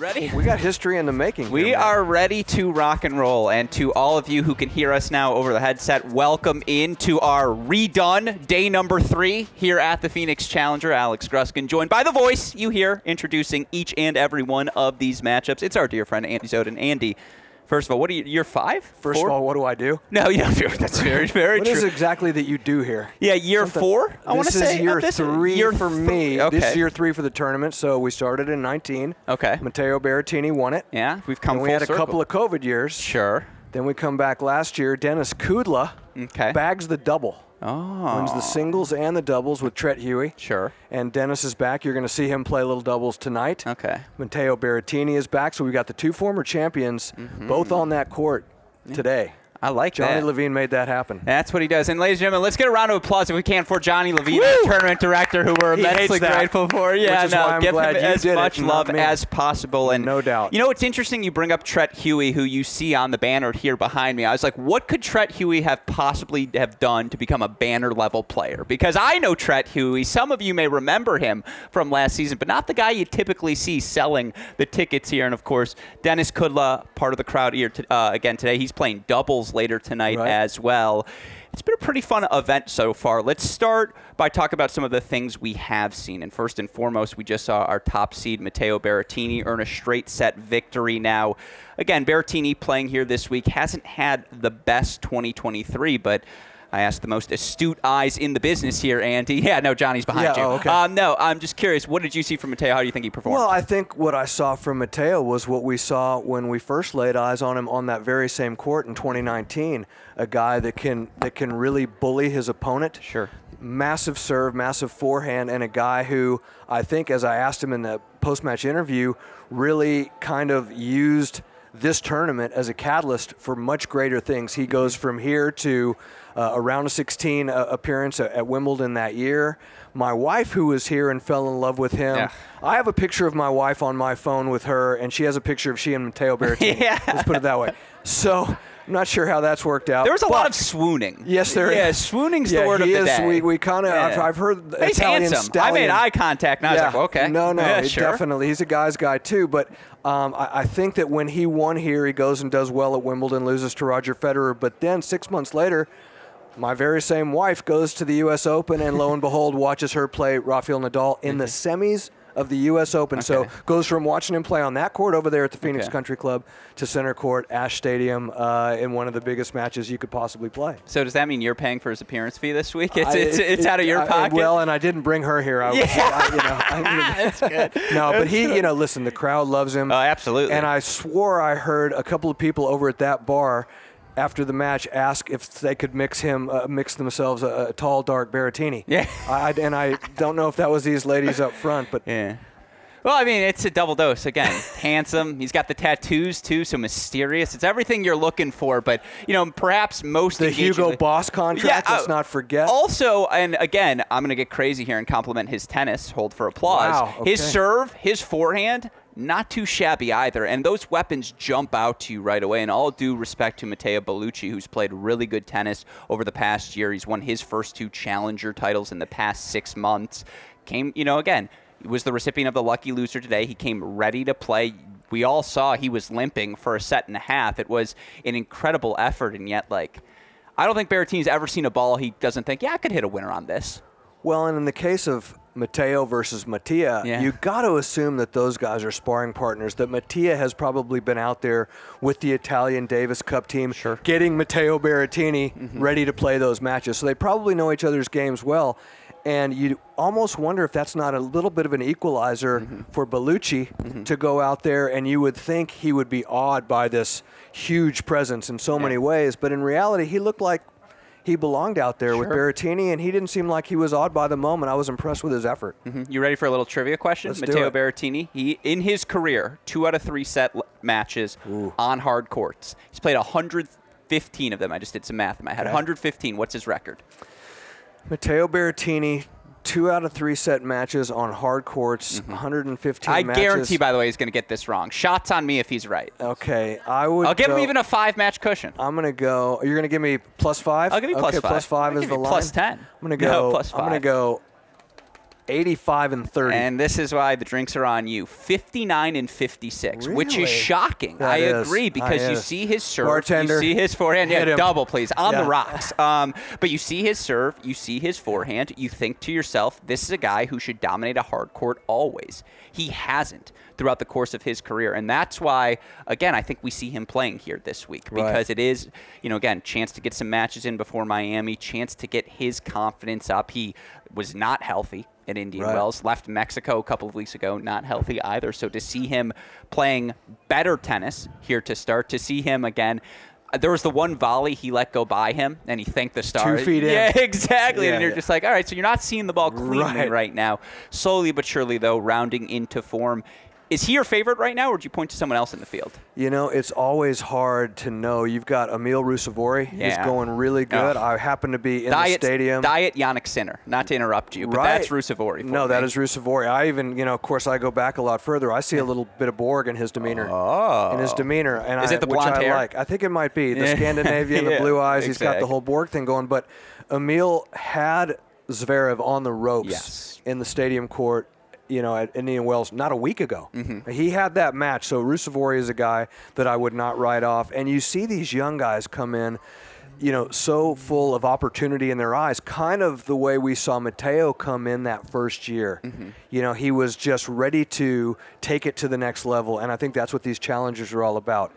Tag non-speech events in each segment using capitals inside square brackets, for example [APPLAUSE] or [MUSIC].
Ready? We got history in the making. We here, are ready to rock and roll. And to all of you who can hear us now over the headset, welcome into our redone day number three here at the Phoenix Challenger. Alex Gruskin, joined by the voice you hear, introducing each and every one of these matchups. It's our dear friend Andy Zodin. Andy, first of all, what are you? You're five. First Four? of all, what do I do? no, don't. [LAUGHS] That's very, very What true. is exactly that you do here? yeah, year Something- four. I want to this say is year this three year for me. Okay. This is year three for the tournament. So we started in 19. Okay. Matteo Berrettini won it. Yeah, we've come And we had a circle. couple of COVID years. Sure. Then we come back last year. Dennis Kudla Okay. bags the double. Oh. Wins the singles and the doubles with Treat Huey. Sure. And Dennis is back. You're going to see him play little doubles tonight. Okay. Matteo Berrettini is back. So we've got the two former champions mm-hmm. both on that court today. I like Johnny that. Levine made that happen. That's what he does. And ladies and gentlemen, let's get a round of applause if we can for Johnny Levine, tournament director, who we're immensely grateful for. Yeah, which no, I'm give glad him as it, much not love as possible. And No doubt. You know, it's interesting you bring up Treat Huey, who you see on the banner here behind me. I was like, what could Treat Huey have possibly have done to become a banner level player? Because I know Treat Huey. Some of you may remember him from last season, but not the guy you typically see selling the tickets here. And of course, Dennis Kudla, part of the crowd here t- uh, again today. He's playing doubles later tonight Right. as well. It's been a pretty fun event so far. Let's start by talking about some of the things we have seen. And first and foremost, we just saw our top seed, Matteo Berrettini, earn a straight set victory now. Again, Berrettini playing here this week hasn't had the best 2023, but I asked the most astute eyes in the business here, Andy. [LAUGHS] Yeah, no, Johnny's behind Yeah, you. oh, okay. um, no, I'm just curious. What did you see from Matteo? How do you think he performed? Well, I think what I saw from Matteo was what we saw when we first laid eyes on him on that very same court in 2019. A guy that can that can really bully his opponent. Sure. Massive serve, massive forehand, and a guy who I think, as I asked him in the post-match interview, really kind of used this tournament as a catalyst for much greater things. He goes from here to uh, a round of 16 uh, appearance at, at Wimbledon that year. My wife, who was here and fell in love with him, Yeah. I have a picture of my wife on my phone with her, and she has a picture of she and Matteo Berrettini. [LAUGHS] Yeah. Let's put it that way. So I'm not sure how that's worked out. there was a lot of swooning. Yes, there Yeah, is. swooning's yeah, the word of the is. day. We, we kind of, I've, I've heard He's Italian handsome. I stallion. made eye contact, and I was like, okay. No, no, yeah, sure. definitely. He's a guy's guy too. But um, I, I think that when he won here, he goes and does well at Wimbledon, loses to Roger Federer. But then six months later, my very same wife goes to the U.S. Open, and lo and behold, watches her play Rafael Nadal in the semis of the U.S. Open. So goes from watching him play on that court over there at the Phoenix Okay. Country Club to center court, Ashe Stadium, uh, in one of the biggest matches you could possibly play. So does that mean you're paying for his appearance fee this week? It's, I- it's, it- it's it- out of your I- pocket. Well, and I didn't bring her here. I was, Yeah. I, you know, I, [LAUGHS] That's good. no, but he, you know, listen, the crowd loves him. Oh, absolutely. And I swore I heard a couple of people over at that bar after the match ask if they could mix him, uh, mix themselves a, a tall, dark Berrettini. Yeah. I, and I don't know if that was these ladies up front, but Yeah. Well, I mean, it's a double dose. Again, [LAUGHS] handsome. He's got the tattoos too, so mysterious. It's everything you're looking for. But you know, perhaps most the Hugo Boss contract, Yeah, let's uh, not forget. Also, and again, I'm going to get crazy here and compliment his tennis. Hold for applause. Wow, His serve, his forehand, not too shabby either. And those weapons jump out to you right away. And all due respect to Matteo Bellucci, who's played really good tennis over the past year. He's won his first two challenger titles in the past six months. Came, you know, again, was the recipient of the lucky loser today. He came ready to play. We all saw he was limping for a set and a half. It was an incredible effort, and yet, like, I don't think Berrettini's ever seen a ball he doesn't think, yeah, I could hit a winner on this. Well, and in the case of Matteo versus Mattia, Yeah. you got to assume that those guys are sparring partners. That Mattia has probably been out there with the Italian Davis Cup team, Sure. Mm-hmm. getting Matteo Berrettini ready to play those matches. So they probably know each other's games well. And you almost wonder if that's not a little bit of an equalizer Mm-hmm. for Bellucci to go out there, and you would think he would be awed by this huge presence in so many ways. But in reality, he looked like he belonged out there with Sure. Berrettini, and he didn't seem like he was awed by the moment. I was impressed with his effort. Mm-hmm. You ready for a little trivia question? Let's Matteo. Berrettini, he in his career, two out of three set l- matches on hard courts. He's played 115 of them. I just did some math in my head. Okay. 115. What's his record? Matteo Berrettini, two out of three set matches on hard courts, mm-hmm. 115 I matches. guarantee, by the way, he's going to get this wrong. Shots on me if he's right. Okay, I would. I'll give him even a five match cushion. I'm gonna go. You're gonna give me plus five. I'll give you plus okay, five. Plus five I'll is the line. plus 10. I'm gonna No, go. plus I'm gonna go. 85 and 30. And this is why the drinks are on you. 59 and 56, which is shocking. That I is. agree because That you is. see his serve, Bartender, you see his forehand, hit yeah, him. double please, on Yeah. the rocks. Um, but you see his serve, you see his forehand, you think to yourself, this is a guy who should dominate a hard court always. He hasn't throughout the course of his career, and that's why, again, I think we see him playing here this week Right. because it is, you know, again, chance to get some matches in before Miami, chance to get his confidence up. He was not healthy at Indian Right. Wells, left Mexico a couple of weeks ago, not healthy either. So to see him playing better tennis here to start, to see him again. uh, There was the one volley he let go by him, and he thanked the star. feet in. Yeah, [LAUGHS] exactly. Yeah, and you're yeah. just like, all right, so you're not seeing the ball cleanly Right. right now. Slowly but surely, though, rounding into form. Is he your favorite right now, or would you point to someone else in the field? You know, it's always hard to know. You've got Emil Ruusuvuori. He's going really oh. good. Ugh. I happen to be in Diet, the stadium. Diet Jannik Sinner. Not to interrupt you, but Right. that's Ruusuvuori. for No, that me. is Ruusuvuori. I even, you know, of course, I go back a lot further. I see a little bit of Borg in his demeanor. Oh. In his oh. demeanor, and Is I, it the which blonde I hair? like. I think it might be the [LAUGHS] Yeah. Scandinavian, the [LAUGHS] blue eyes. He's got the whole Borg thing going. But Emil had Zverev on the ropes Yes. in the stadium court. You know, at Indian Wells, not a week ago. Mm-hmm. He had that match. So Ruusuvuori is a guy that I would not write off. And you see these young guys come in, you know, so full of opportunity in their eyes, kind of the way we saw Matteo come in that first year. You know, he was just ready to take it to the next level. And I think that's what these challengers are all about.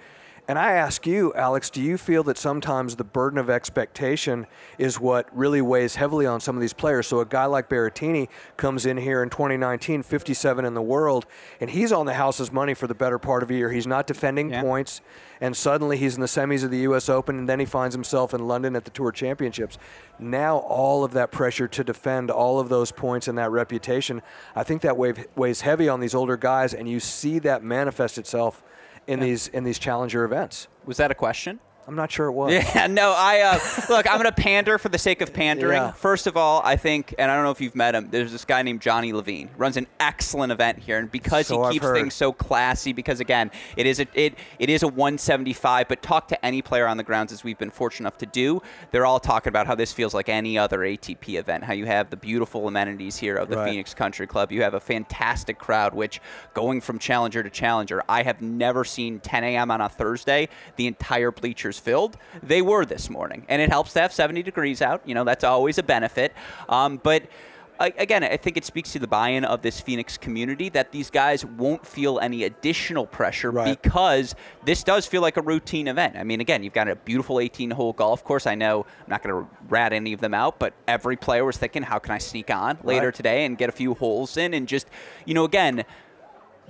And I ask you, Alex, do you feel that sometimes the burden of expectation is what really weighs heavily on some of these players? So a guy like Berrettini comes in here in 2019, 57 in the world, and he's on the house's money for the better part of a year. He's not defending Yeah. points, and suddenly he's in the semis of the U.S. Open, and then he finds himself in London at the Tour Championships. Now all of that pressure to defend all of those points and that reputation, I think that weighs heavy on these older guys, and you see that manifest itself in these in these challenger events. Was that a question? I'm not sure it was. Yeah, [LAUGHS] no, I uh, look. I'm going [LAUGHS] to pander for the sake of pandering. Yeah. First of all, I think, and I don't know if you've met him. There's this guy named Johnny Levine. Runs an excellent event here, and because So he I've keeps heard. things so classy, because again, it is a it it is a 175. But talk to any player on the grounds, as we've been fortunate enough to do. They're all talking about how this feels like any other ATP event. How you have the beautiful amenities here of the Right. Phoenix Country Club. You have a fantastic crowd, which going from challenger to challenger, I have never seen 10 a.m. on a Thursday, the entire bleachers filled. They were this morning. And it helps to have 70 degrees out. You know, that's always a benefit. Um, but again, I think it speaks to the buy-in of this Phoenix community that these guys won't feel any additional pressure Right. because this does feel like a routine event. I mean, again, you've got a beautiful 18-hole golf course. I know I'm not going to rat any of them out, but every player was thinking, how can I sneak on later Right. today and get a few holes in and just, you know, again.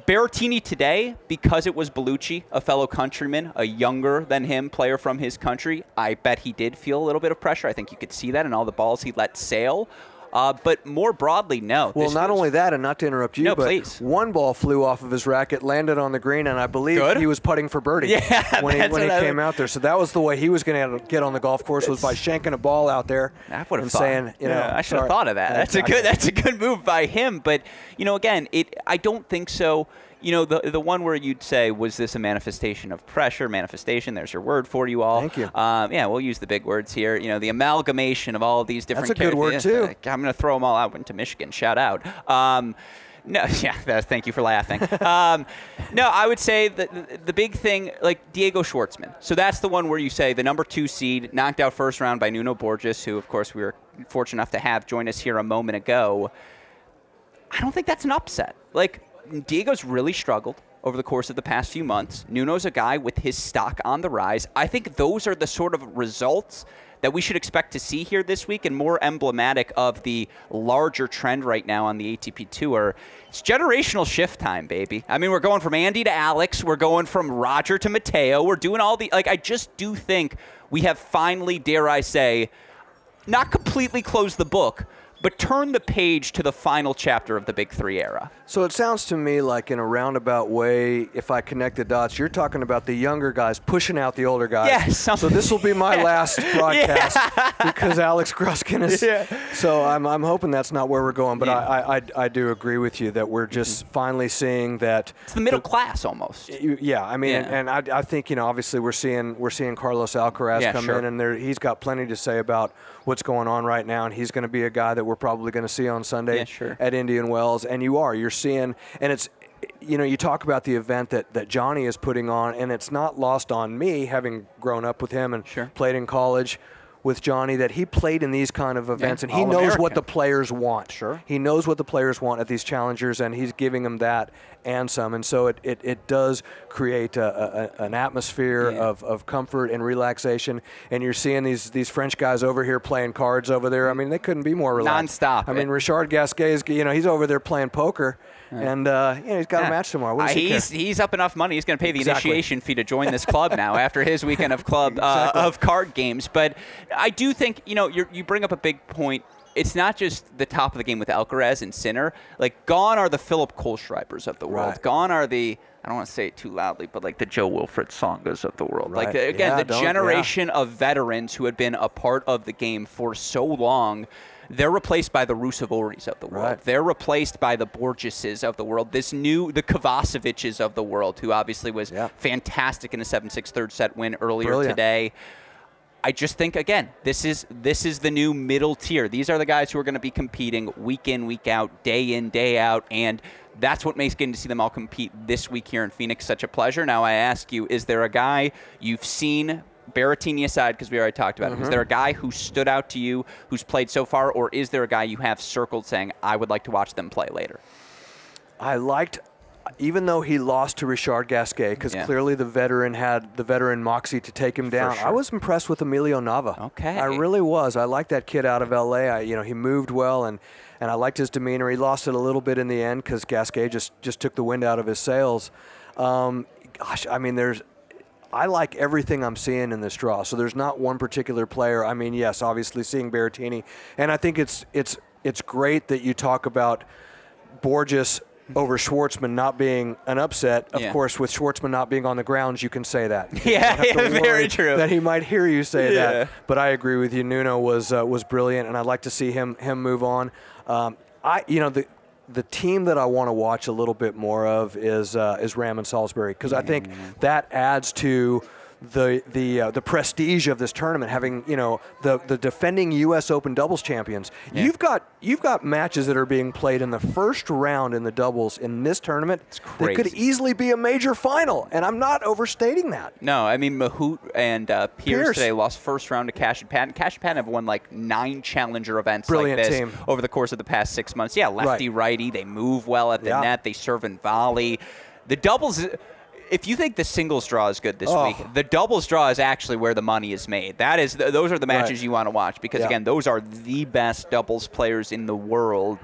Berrettini today, because it was Bellucci, a fellow countryman, a younger than him player from his country, I bet he did feel a little bit of pressure. I think you could see that in all the balls he let sail. Uh, but more broadly, no. Well, not feels- only that, and not to interrupt you, No, but please. one ball flew off of his racket, landed on the green, and I believe Good. he was putting for birdie [LAUGHS] Yeah, when he, when he came out there. So that was the way he was going to get on the golf course was by [LAUGHS] shanking a ball out there I would have and thought. saying, you know, Yeah, I should have thought of that. Yeah, That's a good. That's a good move by him. But you know, again, it. I don't think so. You know, the the one where you'd say, was this a manifestation of pressure? Manifestation. There's your word for you all. Thank you. Um, yeah, we'll use the big words here. You know, the amalgamation of all of these different. That's a good word, too. I'm going to throw them all out. Went to Michigan. Shout out. Um, no, [LAUGHS] yeah, that, thank you for laughing. [LAUGHS] um, no, I would say that the, the big thing, like Diego Schwartzman. So that's the one where you say the number two seed, knocked out first round by Nuno Borges, who, of course, we were fortunate enough to have join us here a moment ago. I don't think that's an upset. Like, Diego's really struggled over the course of the past few months. Nuno's a guy with his stock on the rise. I think those are the sort of results that we should expect to see here this week and more emblematic of the larger trend right now on the ATP Tour. It's generational shift time, baby. I mean, we're going from Andy to Alex, we're going from Roger to Matteo. We're doing all the like I just do think we have finally, dare I say, not completely closed the book, but turn the page to the final chapter of the Big Three era. So it sounds to me like, in a roundabout way, if I connect the dots, you're talking about the younger guys pushing out the older guys. Yeah, So this will be my [LAUGHS] last broadcast [LAUGHS] because Alex Gruskin is. Yeah. So I'm, I'm hoping that's not where we're going, but Yeah. I, I, I, do agree with you that we're just mm-hmm. finally seeing that. It's the middle class almost. Yeah, I mean, Yeah. and, I, I think you know, obviously we're seeing we're seeing Carlos Alcaraz Yeah, come sure. in, and there, he's got plenty to say about what's going on right now, and he's going to be a guy that we're we're probably going to see on Sunday Yeah, sure. at Indian Wells. And you are, you're seeing, and it's, you know, you talk about the event that, that Johnny is putting on, and it's not lost on me, having grown up with him and Sure. played in college with Johnny, that he played in these kind of events, and he knows what the players want. Sure. He knows what the players want at these challengers, and he's giving them that and some. And so it, it, it does create a, a, an atmosphere Yeah. of, of comfort and relaxation. And you're seeing these these French guys over here playing cards over there. I mean, they couldn't be more relaxed. Nonstop. I mean, Richard Gasquet is, you know, he's over there playing poker, and uh, you know, he's got Yeah. a match tomorrow. What Uh, does he care? he's he's up enough money. He's going to pay the Exactly. initiation fee to join this club now after his weekend of club uh, Exactly. of card games. But I do think you know you you bring up a big point. It's not just the top of the game with Alcaraz and Sinner. Like gone are the Philipp Kohlschreibers of the world. Right. Gone are the I don't want to say it too loudly, but like the Jo-Wilfried Tsongas of the world. Like Right. the, again, Yeah, the don't- yeah. generation of veterans who had been a part of the game for so long. They're replaced by the Ruusuvuoris of the world. Right. They're replaced by the Borgeses of the world. This new, the Kovaceviches of the world, who obviously was Yeah. fantastic in a 7-6 third set win earlier Brilliant. today. I just think again, this is this is the new middle tier. These are the guys who are going to be competing week in, week out, day in, day out, and that's what makes getting to see them all compete this week here in Phoenix such a pleasure. Now I ask you, is there a guy you've seen Berrettini aside, because we already talked about him, is there a guy who stood out to you who's played so far, or is there a guy you have circled saying, I would like to watch them play later? I liked, even though he lost to Richard Gasquet, because Yeah. clearly the veteran had the veteran moxie to take him down. sure. I was impressed with Emilio Nava. Okay. I really was. I liked that kid out of L.A. I, you know, he moved well, and and I liked his demeanor. He lost it a little bit in the end because Gasquet just just took the wind out of his sails. Um, gosh, I mean, there's. I like everything I'm seeing in this draw. So there's not one particular player. I mean, yes, obviously seeing Berrettini, and I think it's it's it's great that you talk about Borges over Schwartzman not being an upset. Of Yeah. course, with Schwartzman not being on the grounds, you can say that. [LAUGHS] Yeah, don't have to yeah, very true. That he might hear you say Yeah. that. But I agree with you. Nuno was uh, was brilliant, and I'd like to see him him move on. Um, I you know the. The team that I want to watch a little bit more of is uh, is Ram and Salisbury because I think Mm. that adds to the the uh, the prestige of this tournament having you know the the defending U.S. Open doubles champions. You've got you've got matches that are being played in the first round in the doubles in this tournament that could easily be a major final, and I'm not overstating that. No, I mean Mahut and uh, Pierce, Pierce. today lost first round to Cash and Patten. Cash and Patten have won like nine challenger events Brilliant like this team. over the course of the past six months. Yeah, lefty righty, they move well at the Yeah. net, they serve and volley. The doubles. If you think the singles draw is good this Oh. week, the doubles draw is actually where the money is made. That is, th- those are the matches Right. you want to watch because Yeah. again, those are the best doubles players in the world.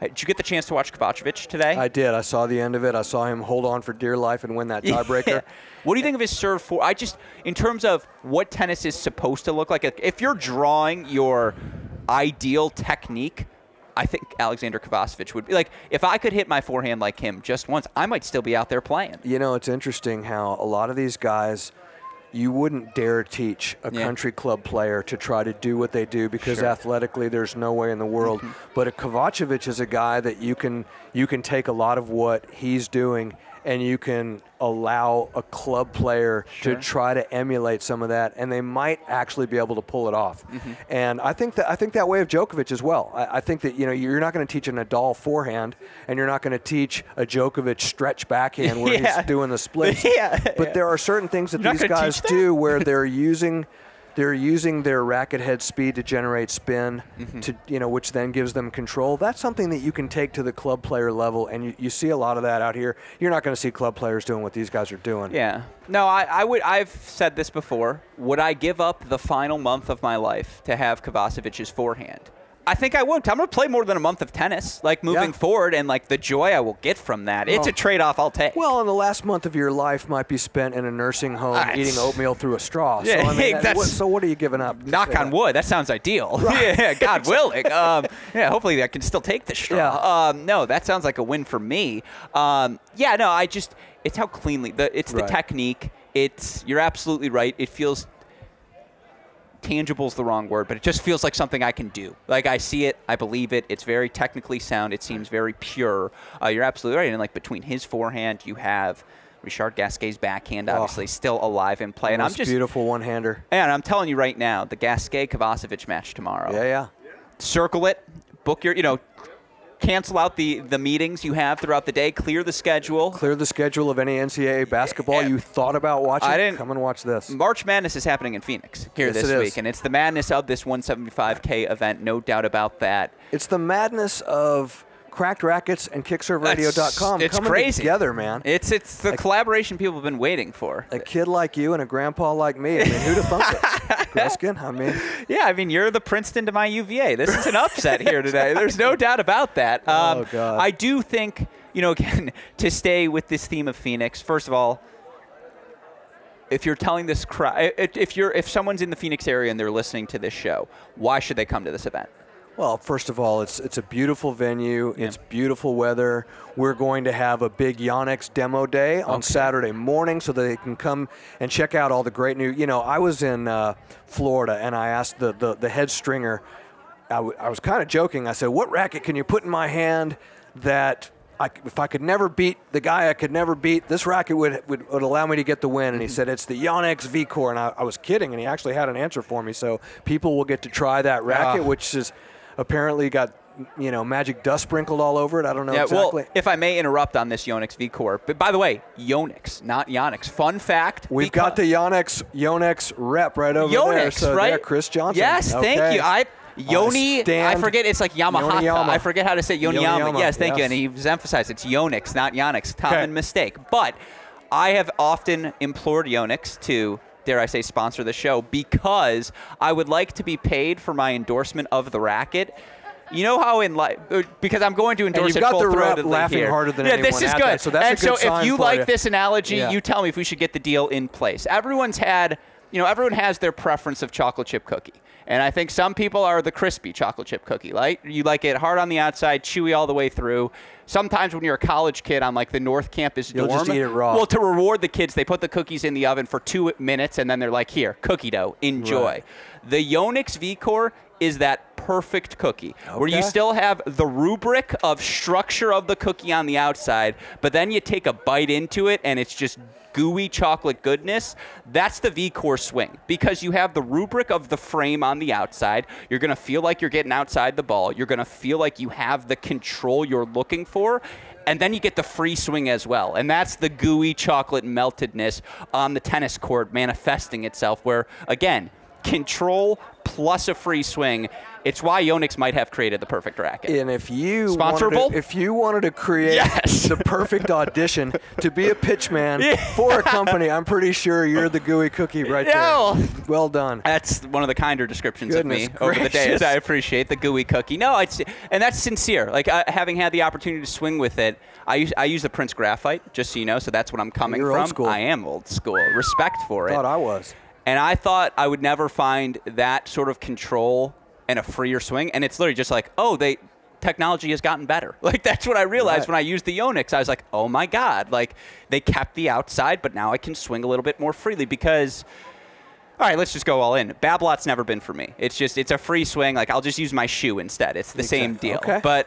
Uh, Did you get the chance to watch Kovacevic today? I did. I saw the end of it. I saw him hold on for dear life and win that [LAUGHS] tiebreaker. Yeah. What do you think of his serve for? I just, in terms of what tennis is supposed to look like, if you're drawing your ideal technique, I think Alexander Kovacevic would be like, if I could hit my forehand like him just once, I might still be out there playing. You know, it's interesting how a lot of these guys, you wouldn't dare teach a Yeah. country club player to try to do what they do because Sure. athletically there's no way in the world. Mm-hmm. But a Kovacevic is a guy that you can you can take a lot of what he's doing and you can allow a club player Sure. to try to emulate some of that, and they might actually be able to pull it off. And I think that I think that way of Djokovic as well. I, I think that you know you're not going to teach an Nadal forehand, and you're not going to teach a Djokovic stretch backhand where [LAUGHS] Yeah. he's doing the splits. [LAUGHS] Yeah, But yeah. there are certain things that You're these guys do where they're using they're using their racket head speed to generate spin Mm-hmm. to you know which then gives them control that's something that you can take to the club player level and you, you see a lot of that out here you're not going to see club players doing what these guys are doing Yeah. No, I, I would. I've said this before. Would I give up the final month of my life to have Kovacevic's forehand? I think I would. I'm going to play more than a month of tennis, like moving Yeah. forward, and like the joy I will get from that. It's Oh. a trade-off I'll take. well, and the last month of your life might be spent in a nursing home Ah, eating oatmeal through a straw. [LAUGHS] Yeah, so, I mean, that- what, so what are you giving up? Knock on that? wood. That sounds ideal. [LAUGHS] yeah, God [LAUGHS] willing. Um, yeah, hopefully I can still take the straw. Yeah. Um, no, that sounds like a win for me. Um, yeah, no, I just it's how cleanly the it's the Right. technique. It's you're absolutely right. It feels tangible's the wrong word, but it just feels like something I can do. Like I see it, I believe it. It's very technically sound. It seems very pure. Uh, you're absolutely right. And like between his forehand, you have Richard Gasquet's backhand, obviously still alive in play. And I'm just beautiful one-hander. and I'm telling you right now, the Gasquet Kovacevic match tomorrow. Yeah, yeah. circle it, book your, you know, cancel out the the meetings you have throughout the day, clear the schedule. Clear the schedule of any NCAA basketball you thought about watching. I didn't- Come and watch this. March Madness is happening in Phoenix here Yes, this week, and it's the madness of this 175K event, no doubt about that. It's the madness of Cracked Racquets and kickserveradio.com It's coming crazy. together, man. It's it's the collaboration people have been waiting for. a kid like you and a grandpa like me. I mean, who'd have thunk it? [LAUGHS] Gruskin, I mean, Yeah, I mean, you're the Princeton to my UVA. This is an upset here today. There's no [LAUGHS] doubt about that. Um, Oh, God. I do think, you know, again, [LAUGHS] to stay with this theme of Phoenix, first of all, if you're telling this crowd, if you're if someone's in the Phoenix area and they're listening to this show, why should they come to this event? Well, first of all, it's it's a beautiful venue. It's beautiful weather. We're going to have a big Yonex demo day on Saturday morning, so that they can come and check out all the great new. You know, I was in uh, Florida and I asked the the, the head stringer. I, w- I was kind of joking. I said, "What racket can you put in my hand that?" I, if I could never beat the guy I could never beat, this racket would, would, would allow me to get the win. And he said, it's the Yonex V Core. And I, I was kidding, and he actually had an answer for me. So people will get to try that racket, Ah. which is apparently got you know magic dust sprinkled all over it. I don't know yeah, exactly. well, if I may interrupt on this Yonex V Core, but by the way, Yonex, not Yonex. Fun fact: We've got the Yonex Yonex rep right over Yonex, there. So right? there, Chris Johnson. Yes, thank you. I Yoni, I forget it's like Yamaha. Yoniyama. I forget how to say Yoni Yama. Yoniyama, Yes, thank you. yes. And he's emphasized it's Yonix, not Yonex. Common Okay. mistake. But I have often implored Yonix to dare I say sponsor the show because I would like to be paid for my endorsement of the racket. You know how in life, uh, because I'm going to endorse you've it got the rep laughing here. harder than yeah, anyone this is good. so that's a and so if you like you. this analogy, Yeah. you tell me if we should get the deal in place. Everyone's had, you know, everyone has their preference of chocolate chip cookie. And I think some people are the crispy chocolate chip cookie, right? You like it hard on the outside, chewy all the way through. Sometimes when you're a college kid on like the North Campus You'll dorm, just eat it raw. well, to reward the kids, they put the cookies in the oven for two minutes, and then they're like, "Here, cookie dough, enjoy." Right. The Yonix V Core is that perfect cookie where you still have the rubric of structure of the cookie on the outside, but then you take a bite into it and it's just gooey chocolate goodness. That's the V Core swing because you have the rubric of the frame on the outside. You're going to feel like you're getting outside the ball. You're going to feel like you have the control you're looking for. And then you get the free swing as well. And that's the gooey chocolate meltedness on the tennis court manifesting itself, where, again, control plus a free swing. It's why Yonix might have created the perfect racket. And if you Sponsorable? wanted to, if you wanted to create Yes. the perfect audition to be a pitch pitchman for a company, I'm pretty sure you're the gooey cookie right Yeah. there. Well done. That's one of the kinder descriptions of me Goodness over the days. [LAUGHS] I appreciate the gooey cookie. No, it's and that's sincere. Like uh, having had the opportunity to swing with it, I use I use the Prince Graphite, just so you know. So that's what I'm coming You're from. old school. I am old school. Respect for it. Thought I was. And I thought I would never find that sort of control and a freer swing. And it's literally just like, oh, they technology has gotten better. [LAUGHS] Like that's what I realized Right. when I used the Yonix. I was like, oh my god, like they kept the outside, but now I can swing a little bit more freely because. All right, let's just go all in. Babolat's never been for me. It's just it's a free swing. Like I'll just use my shoe instead. It's the same deal. Okay. But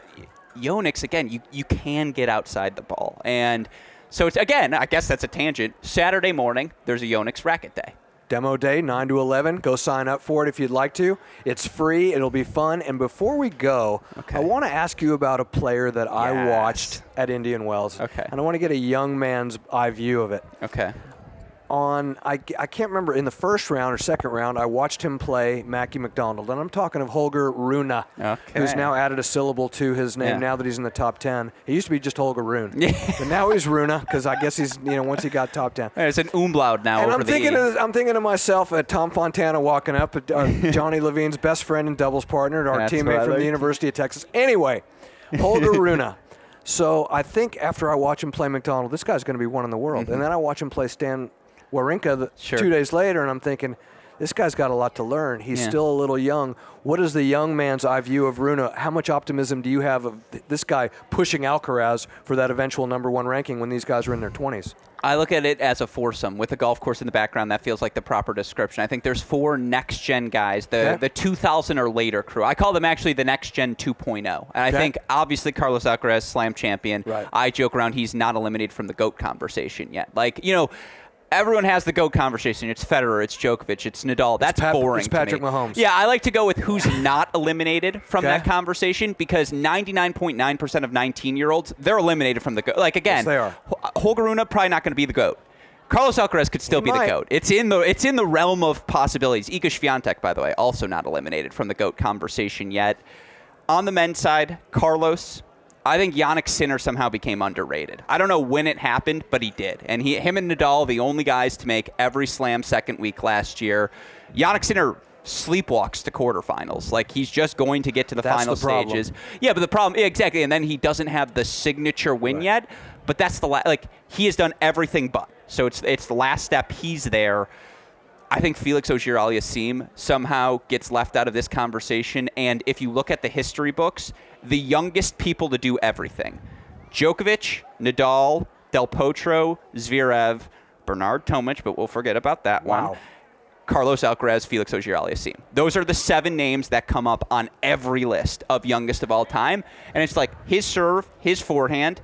Yonix again, you you can get outside the ball, and so it's again. I guess that's a tangent. Saturday morning, there's a Yonix racket day. Demo day, 9 to 11. Go sign up for it if you'd like to. It's free, it'll be fun. And before we go, Okay. I want to ask you about a player that I watched at Indian Wells. Okay. And I want to get a young man's eye view of it. Okay. On I, I can't remember in the first round or second round I watched him play Mackie McDonald and I'm talking of Holger Runa who's now added a syllable to his name Yeah. now that he's in the top 10 he used to be just Holger Rune but now he's Runa because I guess he's you know once he got top 10 There's an umlaut now and I'm thinking of, I'm thinking to myself uh, Tom Fontana walking up uh, [LAUGHS] Johnny Levine's best friend and doubles partner our That's teammate from the. University of Texas. Anyway Holger [LAUGHS] Runa so I think after I watch him play McDonald this guy's going to be one in the world. And then I watch him play Stan The, Mm-hmm. Sure. two days later, and I'm thinking, this guy's got a lot to learn. He's Yeah. still a little young. What is the young man's eye view of Runa? How much optimism do you have of th- this guy pushing Alcaraz for that eventual number one ranking when these guys are in their 20s? I look at it as a foursome with a golf course in the background. That feels like the proper description. I think there's four next gen guys, the Okay. the 2000 or later crew. I call them actually the next gen 2.0. And I Okay. think obviously Carlos Alcaraz, slam champion. Right. I joke around he's not eliminated from the goat conversation yet. Like you know. Everyone has the GOAT conversation. It's Federer, it's Djokovic, it's Nadal. That's Pat- boring. it's Patrick me. Mahomes. Yeah, I like to go with who's not eliminated from Okay. that conversation because 99.9% of 19 year olds, they're eliminated from the GOAT. Like, again, Yes, they are. Holger Rune probably not going to be the GOAT. Carlos Alcaraz could still He be might. the GOAT. It's in the it's in the realm of possibilities. Iga Swiatek, by the way, also not eliminated from the GOAT conversation yet. On the men's side, Carlos, I think Jannik Sinner somehow became underrated. I don't know when it happened, but he did. And he, him and Nadal, the only guys to make every slam second week last year. Jannik Sinner sleepwalks to quarterfinals. Like he's just going to get to the That's final the stages. Yeah, but the problem, yeah, exactly. And then he doesn't have the signature win Right. yet. But that's the la- like he has done everything but. So it's it's the last step. He's there. I think Felix Auger-Aliassime somehow gets left out of this conversation. And if you look at the history books, the youngest people to do everything: Djokovic, Nadal, Del Potro, Zverev, Bernard Tomic, but we'll forget about that Wow. one. Carlos Alcaraz, Felix Auger-Aliassime. Those are the seven names that come up on every list of youngest of all time, and it's like his serve, his forehand,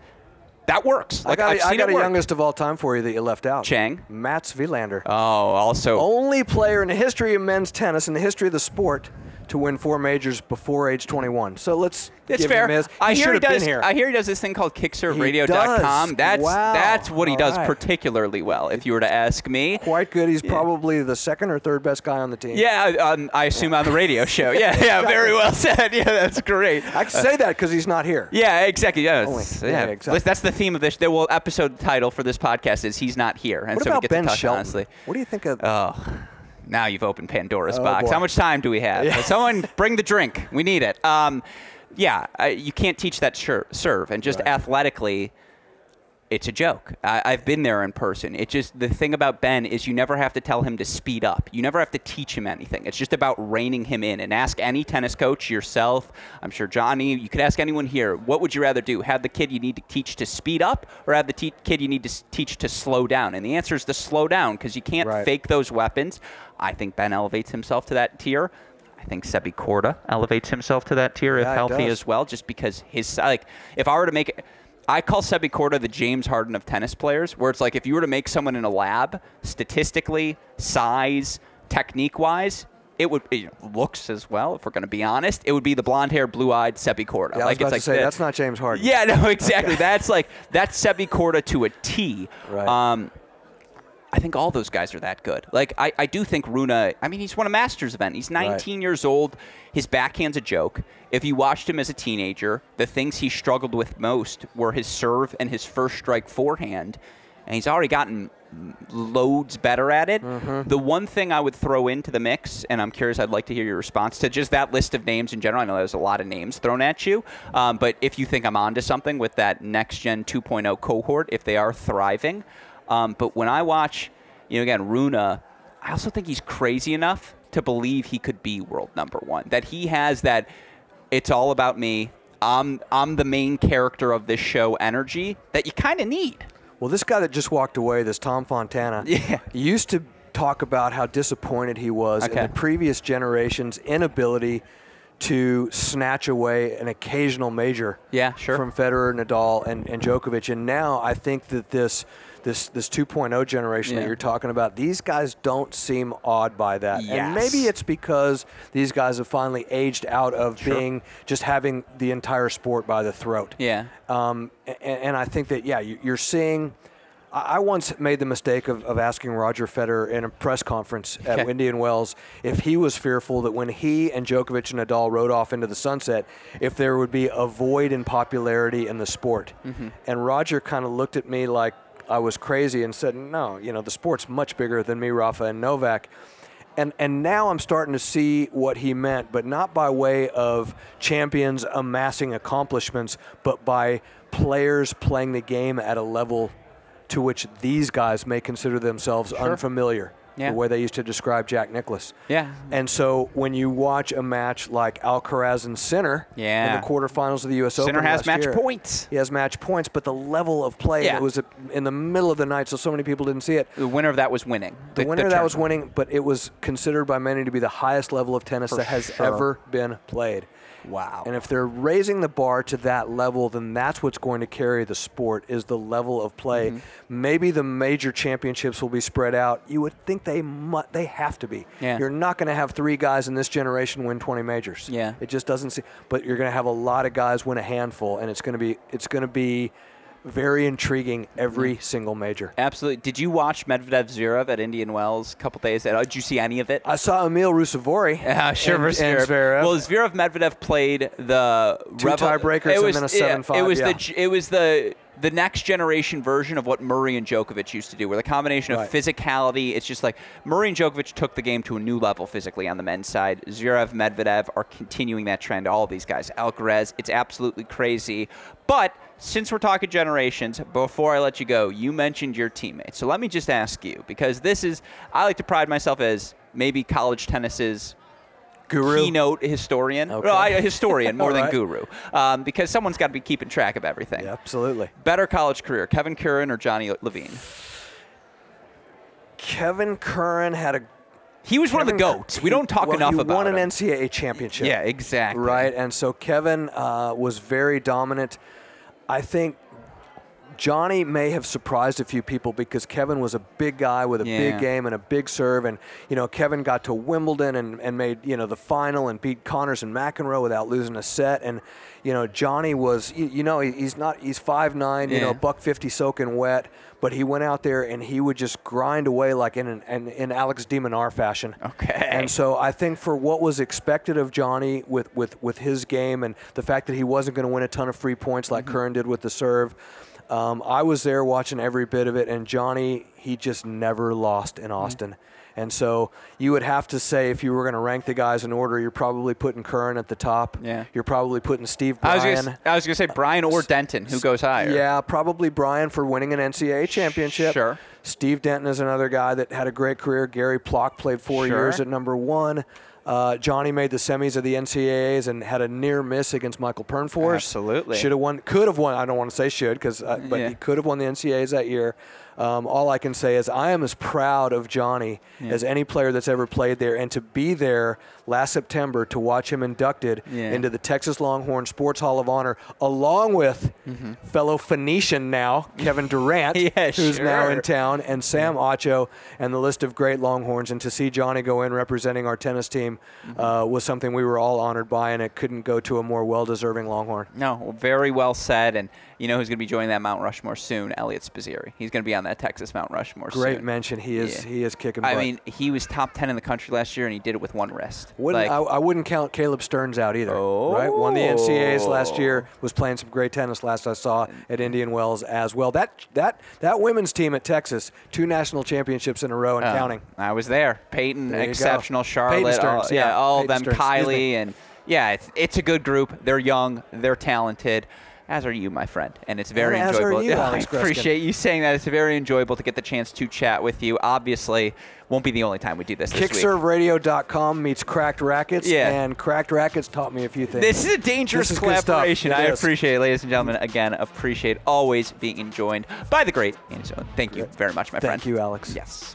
that works. I got, I got a work. youngest of all time for you that you left out. Chang. Mats Wilander. Oh, also Only player in the history of men's tennis, in the history of the sport, to win four majors before age 21. So let's It's give fair. him his. I he hear he have been does. here. I hear he does this thing called He That's Wow. that's what he All does right. particularly well. If you were to ask me. Quite good. He's probably the second or third best guy on the team. Yeah, um, I assume on the radio show. Yeah, yeah, [LAUGHS] very well said. Yeah, that's great. I can say that because he's not here. Yeah, exactly. Yeah, Yeah, yeah. exactly. That's the theme of this. The well, episode title for this podcast is "He's Not Here," and What so about we get Ben to talk Shelton? honestly. What do you think of? Oh, now you've opened Pandora's Oh, box. boy. How much time do we have? Yeah. Someone bring the drink. We need it. Um, yeah, I, you can't teach that serve, and just Right. athletically, it's a joke. I, I've been there in person. It just the thing about Ben is you never have to tell him to speed up. You never have to teach him anything. It's just about reining him in. And ask any tennis coach, yourself. I'm sure Johnny. You could ask anyone here. What would you rather do? Have the kid you need to teach to speed up, or have the te- kid you need to s- teach to slow down? And the answer is to slow down because you can't Right. fake those weapons. I think Ben elevates himself to that tier. I think Sebi Korda elevates himself to that tier if Yeah, he healthy as well, just because his like if I were to make it. I call Sebi Korda the James Harden of tennis players, where it's like if you were to make someone in a lab, statistically, size, technique wise, it would it looks as well. If we're going to be honest, it would be the blonde hair, blue eyed Sebi Korda. yeah, I like was about it's to say the- that's not James Harden. yeah, no, [LAUGHS] exactly. That's like that's Sebi Korda to a T. Right. Um, I think all those guys are that good. Like I, I do think Runa. I mean, he's won a Masters event. He's 19 years old. His backhand's a joke. If you watched him as a teenager, the things he struggled with most were his serve and his first strike forehand, and he's already gotten loads better at it. The one thing I would throw into the mix, and I'm curious, I'd like to hear your response to just that list of names in general. I know there's a lot of names thrown at you, um, but if you think I'm onto something with that next gen 2.0 cohort, if they are thriving, um, but when I watch, you know, again, Runa, I also think he's crazy enough to believe he could be world number one. That he has that. It's all about me. I'm I'm the main character of this show. Energy that you kind of need. Well, this guy that just walked away, this Tom Fontana, [LAUGHS] Yeah. used to talk about how disappointed he was in the previous generation's inability to snatch away an occasional major Yeah, sure. from Federer, Nadal, and, and Djokovic. And now I think that this this this 2.0 generation that you're talking about, these guys don't seem awed by that. And maybe it's because these guys have finally aged out of Sure. being just having the entire sport by the throat. Yeah. Um, and, and I think that, yeah, you- you're seeing. I I once made the mistake of, of asking Roger Federer in a press conference at Okay. Indian Wells if he was fearful that when he and Djokovic and Nadal rode off into the sunset, if there would be a void in popularity in the sport. Mm-hmm. And Roger kind of looked at me like I was crazy and said, "No, you know, the sport's much bigger than me, Rafa and Novak." And, and now I'm starting to see what he meant, but not by way of champions amassing accomplishments, but by players playing the game at a level to which these guys may consider themselves unfamiliar. Yeah. the way they used to describe Jack Nicklaus. Yeah. And so when you watch a match like Alcaraz and Sinner Yeah. in the quarterfinals of the U.S. Sinner Open has last match year, points. He has match points, but the level of play Yeah. it was in the middle of the night, so so many people didn't see it. The winner of that was winning. The winner of that was winning, but it was considered by many to be the highest level of tennis For that has sure. ever been played. Wow. And if they're raising the bar to that level, then that's what's going to carry the sport is the level of play. Mm-hmm. Maybe the major championships will be spread out. You would think they mu- they have to be. Yeah. You're not going to have three guys in this generation win 20 majors. Yeah. It just doesn't seem. But you're going to have a lot of guys win a handful, and it's going to be it's going to be very intriguing every single major. Absolutely. Did you watch Medvedev Zverev at Indian Wells a couple days? ago? Did you see any of it? I saw Emil Ruusuvuori. [LAUGHS] Yeah, sure. and, and Zverev. Well, Zverev Medvedev played the Two tiebreakers it and then a yeah, 7-5, It was yeah. the it was the the next generation version of what Murray and Djokovic used to do, where the combination of Right. physicality, it's just like Murray and Djokovic took the game to a new level physically on the men's side. Zverev, Medvedev are continuing that trend. All these guys, Alcaraz, it's absolutely crazy. But since we're talking generations, before I let you go, you mentioned your teammates. So let me just ask you, because this is, I like to pride myself as maybe college tennis's Guru. keynote historian. Okay. Well, I, a historian [LAUGHS] more than right. guru, um, because someone's got to be keeping track of everything. Yeah, absolutely. Better college career, Kevin Curran or Johnny Levine? Kevin Curran had a He was one of the Kevin- goats. We don't talk well, enough he about won him. an NCAA championship. yeah, exactly. Right, and so Kevin uh, was very dominant. I think Johnny may have surprised a few people because Kevin was a big guy with a Yeah. big game and a big serve, and you know Kevin got to Wimbledon and, and made you know the final and beat Connors and McEnroe without losing a set, and you know Johnny was you, you know he- he's not he's five nine you know buck fifty soaking wet, but he went out there and he would just grind away like in an, in, in Alex de Minaur fashion. Okay. And so I think for what was expected of Johnny with, with, with his game and the fact that he wasn't going to win a ton of free points like mm-hmm. Curran did with the serve, um, I was there watching every bit of it. And Johnny, he just never lost in Austin. And so you would have to say if you were going to rank the guys in order, you're probably putting Curran at the top. Yeah. You're probably putting Steve I was Bryan. I was gonna say Brian or Denton, who goes higher? Yeah, probably Brian for winning an NCAA championship. Sure. Steve Denton is another guy that had a great career. Gary Plock played four Sure. years at number one. Uh, Johnny made the semis of the NCAAs and had a near miss against Michael Pernfors. Absolutely. Should have won. Could have won. I don't want to say should because, uh, but Yeah. he could have won the NCAAs that year. Um, all I can say is I am as proud of Johnny as any player that's ever played there, and to be there last September to watch him inducted Yeah. into the Texas Longhorn Sports Hall of Honor, along with fellow Phoenician now Kevin Durant, Mm-hmm. [LAUGHS] Yeah, who's now in town, and Sam Acho, and the list of great Longhorns. And to see Johnny go in representing our tennis team Mm-hmm. uh, was something we were all honored by, and it couldn't go to a more well-deserving Longhorn. No, very well said. And you know who's going to be joining that Mount Rushmore soon? Eliot Spizzirri. He's going to be on that Texas Mount Rushmore Great soon. mention. He is Yeah. he is kicking. I mean, he was top 10 in the country last year, and he did it with one wrist. Wouldn't, Like, I, I wouldn't count Caleb Stearns out either. Right, won the NCAAs last year. Was playing some great tennis last I saw at Indian Wells as well. That that that women's team at Texas, two national championships in a row and uh, counting. I was there. Peyton, There you go. exceptional. Peyton Charlotte, Stearns, all, yeah, yeah, all of them. Stearns. Kylie, and yeah, it's, it's a good group. They're young, they're talented. As are you, my friend, and it's very And enjoyable. you, [LAUGHS] Alex I appreciate you saying that. It's very enjoyable to get the chance to chat with you. Obviously, won't be the only time we do this. this. Kickserveradio.com meets Cracked Racquets, Yeah. and Cracked Racquets taught me a few things. This is a dangerous is collaboration. I is. appreciate it, ladies and gentlemen. Again, appreciate always being joined by the great Andy. Thank you very much, my friend. Thank you, Alex. Yes.